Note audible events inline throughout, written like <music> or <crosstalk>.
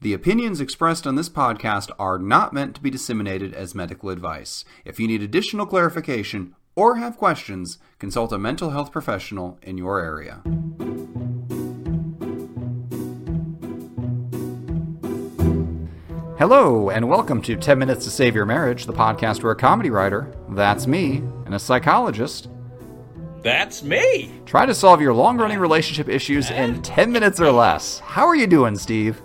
The opinions expressed on this podcast are not meant to be disseminated as medical advice. If you need additional clarification or have questions, consult a mental health professional in your area. Hello, and welcome to 10 Minutes to Save Your Marriage, the podcast where a comedy writer, that's me, and a psychologist, that's me, try to solve your long running relationship issues in 10 minutes or less. How are you doing, Steve?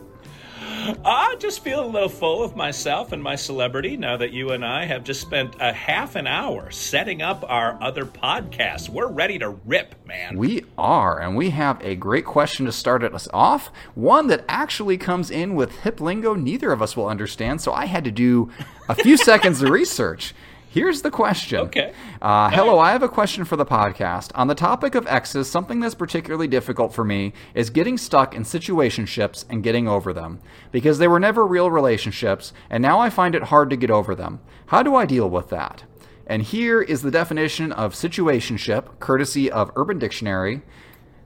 I just feel a little full of myself and my celebrity now that you and I have just spent a half an hour setting up our other podcast. We're ready to rip, man. We are, and we have a great question to start us off. One that actually comes in with hip lingo neither of us will understand, so I had to do a few <laughs> seconds of research. Here's the question. Okay. Uh, hello, I have a question for the podcast. On the topic of exes, something that's particularly difficult for me is getting stuck in situationships and getting over them. Because they were never real relationships, and now I find it hard to get over them. How do I deal with that? And here is the definition of situationship, courtesy of Urban Dictionary.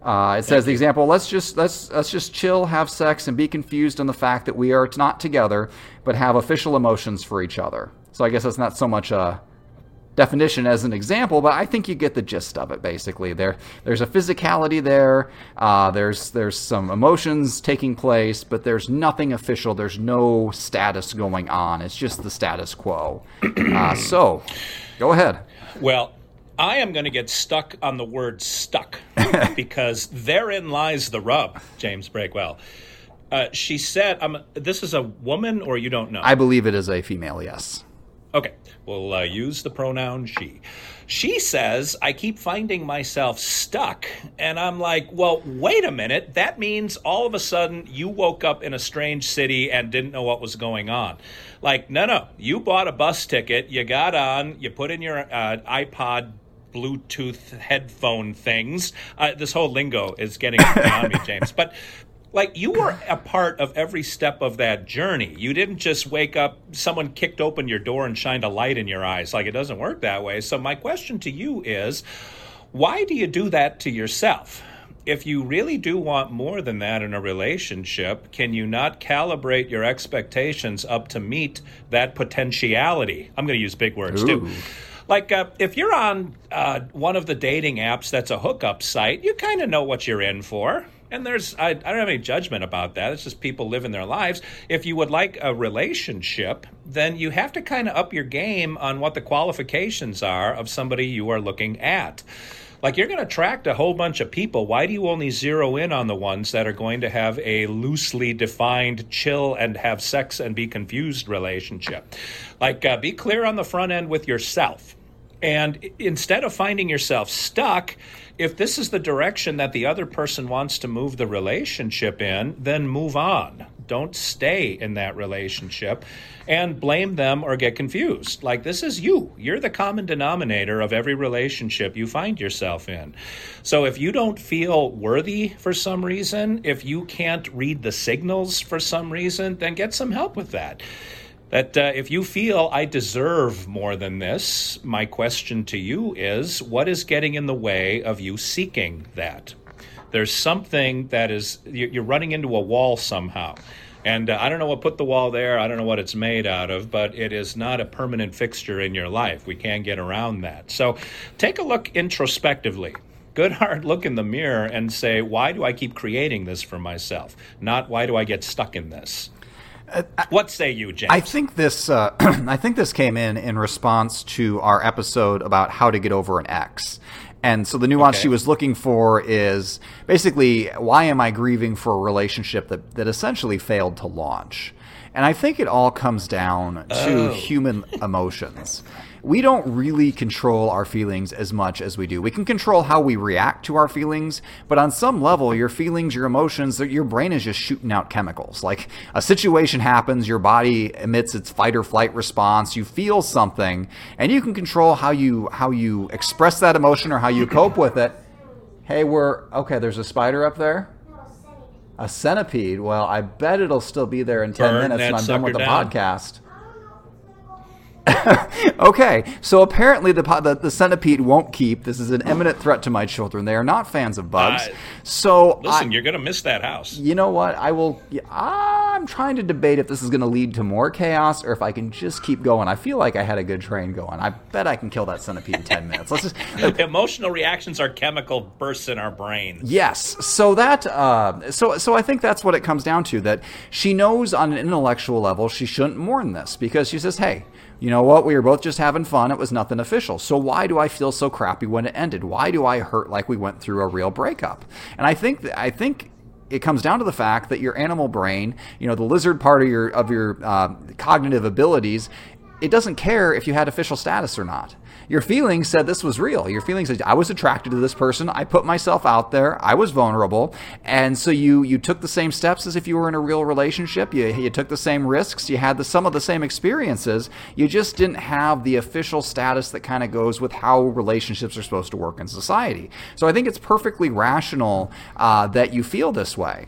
Uh, it says the example. Let's just let's let's just chill, have sex, and be confused on the fact that we are not together, but have official emotions for each other. So I guess that's not so much a definition as an example, but I think you get the gist of it. Basically, there there's a physicality there. Uh, there's there's some emotions taking place, but there's nothing official. There's no status going on. It's just the status quo. Uh, so, go ahead. Well, I am going to get stuck on the word stuck <laughs> because therein lies the rub, James Breakwell. Uh, she said, um, "This is a woman, or you don't know." I believe it is a female. Yes. Okay, we'll uh, use the pronoun she. She says, I keep finding myself stuck. And I'm like, well, wait a minute. That means all of a sudden you woke up in a strange city and didn't know what was going on. Like, no, no. You bought a bus ticket, you got on, you put in your uh, iPod Bluetooth headphone things. Uh, this whole lingo is getting beyond me, James. <laughs> But like you were a part of every step of that journey. You didn't just wake up, someone kicked open your door and shined a light in your eyes. Like it doesn't work that way. So, my question to you is why do you do that to yourself? If you really do want more than that in a relationship, can you not calibrate your expectations up to meet that potentiality? I'm going to use big words Ooh. too. Like uh, if you're on uh, one of the dating apps that's a hookup site, you kind of know what you're in for and there's, I, I, don't have any judgment about that. It's just people living their lives. If you would like a relationship, then you have to kind of up your game on what the qualifications are of somebody you are looking at. Like you're going to attract a whole bunch of people. Why do you only zero in on the ones that are going to have a loosely defined chill and have sex and be confused relationship? Like uh, be clear on the front end with yourself. And instead of finding yourself stuck, if this is the direction that the other person wants to move the relationship in, then move on. Don't stay in that relationship and blame them or get confused. Like, this is you. You're the common denominator of every relationship you find yourself in. So, if you don't feel worthy for some reason, if you can't read the signals for some reason, then get some help with that. That uh, if you feel I deserve more than this, my question to you is what is getting in the way of you seeking that? There's something that is, you're running into a wall somehow. And uh, I don't know what put the wall there. I don't know what it's made out of, but it is not a permanent fixture in your life. We can't get around that. So take a look introspectively. Good hard look in the mirror and say, why do I keep creating this for myself? Not why do I get stuck in this? Uh, what say you, James? I think this. Uh, <clears throat> I think this came in in response to our episode about how to get over an ex. And so the nuance okay. she was looking for is basically why am I grieving for a relationship that, that essentially failed to launch? And I think it all comes down to oh. human emotions we don't really control our feelings as much as we do. We can control how we react to our feelings, but on some level, your feelings, your emotions, your brain is just shooting out chemicals. Like a situation happens, your body emits its fight or flight response, you feel something, and you can control how you how you express that emotion or how you cope with it. Hey, we're okay, there's a spider up there. A centipede. Well, I bet it'll still be there in 10 Burn minutes when I'm done with the down. podcast. <laughs> okay, so apparently the, the, the centipede won't keep. This is an imminent threat to my children. They are not fans of bugs. Uh, so listen, I, you're going to miss that house. You know what? I will. I'm trying to debate if this is going to lead to more chaos or if I can just keep going. I feel like I had a good train going. I bet I can kill that centipede in ten <laughs> minutes. Let's just. Emotional reactions are chemical bursts in our brain. Yes. So that. Uh, so so I think that's what it comes down to. That she knows on an intellectual level she shouldn't mourn this because she says, "Hey." you know what? We were both just having fun. It was nothing official. So why do I feel so crappy when it ended? Why do I hurt like we went through a real breakup? And I think I think it comes down to the fact that your animal brain, you know, the lizard part of your of your uh, cognitive abilities, it doesn't care if you had official status or not. Your feelings said this was real. Your feelings said I was attracted to this person. I put myself out there. I was vulnerable, and so you you took the same steps as if you were in a real relationship. You you took the same risks. You had the, some of the same experiences. You just didn't have the official status that kind of goes with how relationships are supposed to work in society. So I think it's perfectly rational uh, that you feel this way.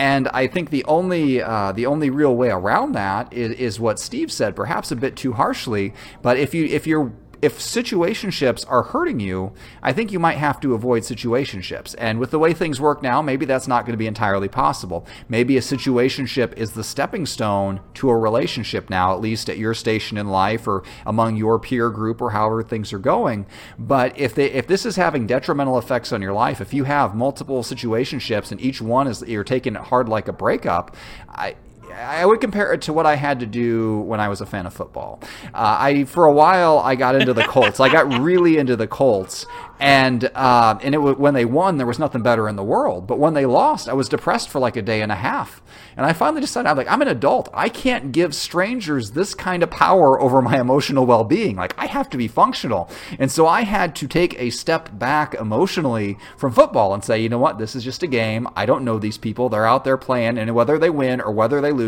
And I think the only uh, the only real way around that is, is what Steve said, perhaps a bit too harshly. But if you if you're if situationships are hurting you, I think you might have to avoid situationships. And with the way things work now, maybe that's not going to be entirely possible. Maybe a situationship is the stepping stone to a relationship now, at least at your station in life or among your peer group or however things are going. But if they if this is having detrimental effects on your life, if you have multiple situationships and each one is you're taking it hard like a breakup, I I would compare it to what I had to do when I was a fan of football. Uh, I for a while I got into the Colts. I got really into the Colts, and uh, and it when they won, there was nothing better in the world. But when they lost, I was depressed for like a day and a half. And I finally decided, I'm like, I'm an adult. I can't give strangers this kind of power over my emotional well being. Like, I have to be functional. And so I had to take a step back emotionally from football and say, you know what? This is just a game. I don't know these people. They're out there playing. And whether they win or whether they lose,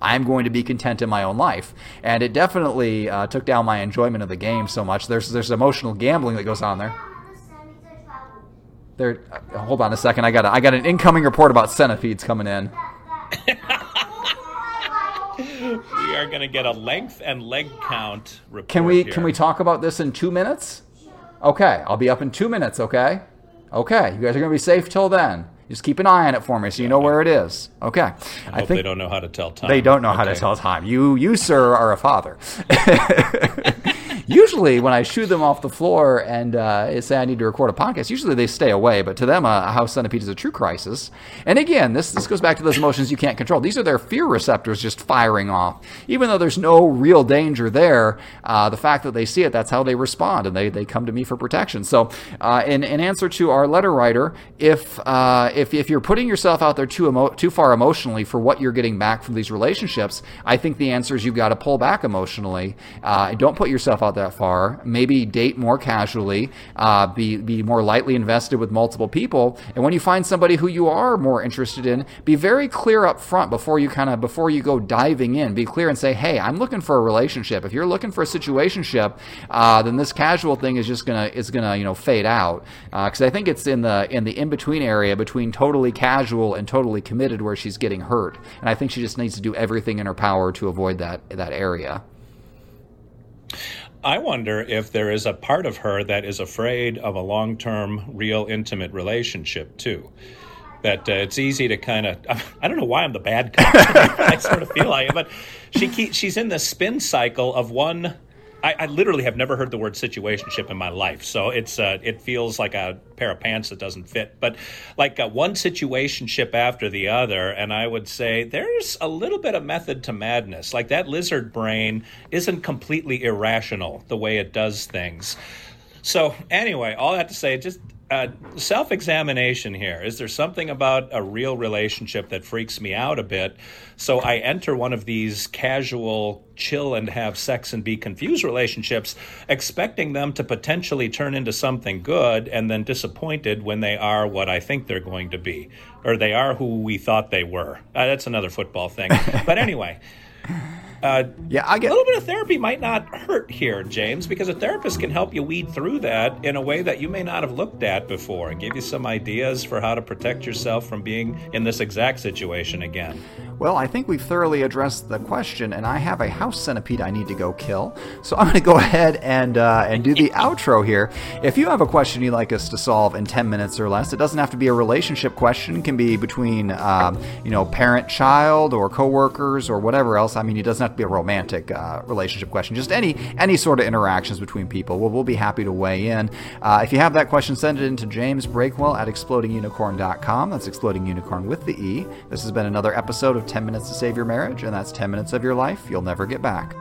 I'm going to be content in my own life. And it definitely uh, took down my enjoyment of the game so much. There's, there's emotional gambling that goes on there. There, uh, hold on a second. I got a, I got an incoming report about centipedes coming in. <laughs> we are going to get a length and leg count report. Can we here. can we talk about this in two minutes? Okay, I'll be up in two minutes. Okay, okay. You guys are going to be safe till then. Just keep an eye on it for me so you know where it is. Okay. I, I think they don't know how to tell time. They don't know okay. how to tell time. You, you, sir, are a father. <laughs> usually when I shoo them off the floor and uh, say I need to record a podcast, usually they stay away. But to them, a house centipede is a true crisis. And again, this this goes back to those emotions you can't control. These are their fear receptors just firing off. Even though there's no real danger there, uh, the fact that they see it, that's how they respond, and they, they come to me for protection. So, uh, in, in answer to our letter writer, if uh, if if you're putting yourself out there too emo- too far emotionally for what you're getting back from these relationships, I think the answer is you've got to pull back emotionally. Uh, don't put yourself out that far. Maybe date more casually, uh, be be more lightly invested with multiple people, and when you find somebody who you are more interested in, be very clear up front before you kind of before you go diving in. Be clear and say, "Hey, I'm looking for a relationship. If you're looking for a situationship, uh, then this casual thing is just gonna is gonna you know fade out." Because uh, I think it's in the in the in between area between totally casual and totally committed where she's getting hurt, and I think she just needs to do everything in her power to avoid that that area. I wonder if there is a part of her that is afraid of a long term, real, intimate relationship, too. That uh, it's easy to kind of, <laughs> I don't know why I'm the bad guy. <laughs> I sort of feel like it, but she keep, she's in the spin cycle of one I, I, literally have never heard the word situationship in my life, so it's uh, it feels like a pair of pants that doesn't fit. But like uh, one situationship after the other, and I would say there's a little bit of method to madness. Like that lizard brain isn't completely irrational the way it does things. So anyway, all that to say, just uh, self examination here. Is there something about a real relationship that freaks me out a bit? So I enter one of these casual, chill and have sex and be confused relationships, expecting them to potentially turn into something good and then disappointed when they are what I think they're going to be, or they are who we thought they were. Uh, that's another football thing. <laughs> but anyway. Uh, yeah, I get a little bit of therapy might not hurt here, James, because a therapist can help you weed through that in a way that you may not have looked at before and give you some ideas for how to protect yourself from being in this exact situation again. Well, I think we've thoroughly addressed the question, and I have a house centipede I need to go kill. So I'm going to go ahead and uh, and do the outro here. If you have a question you'd like us to solve in 10 minutes or less, it doesn't have to be a relationship question. It can be between um, you know parent-child or coworkers or whatever else. I mean, it doesn't to be a romantic uh, relationship question. Just any any sort of interactions between people. We'll, we'll be happy to weigh in. Uh, if you have that question, send it in to James Breakwell at explodingunicorn.com. That's exploding unicorn with the e. This has been another episode of 10 minutes to save your marriage, and that's 10 minutes of your life you'll never get back.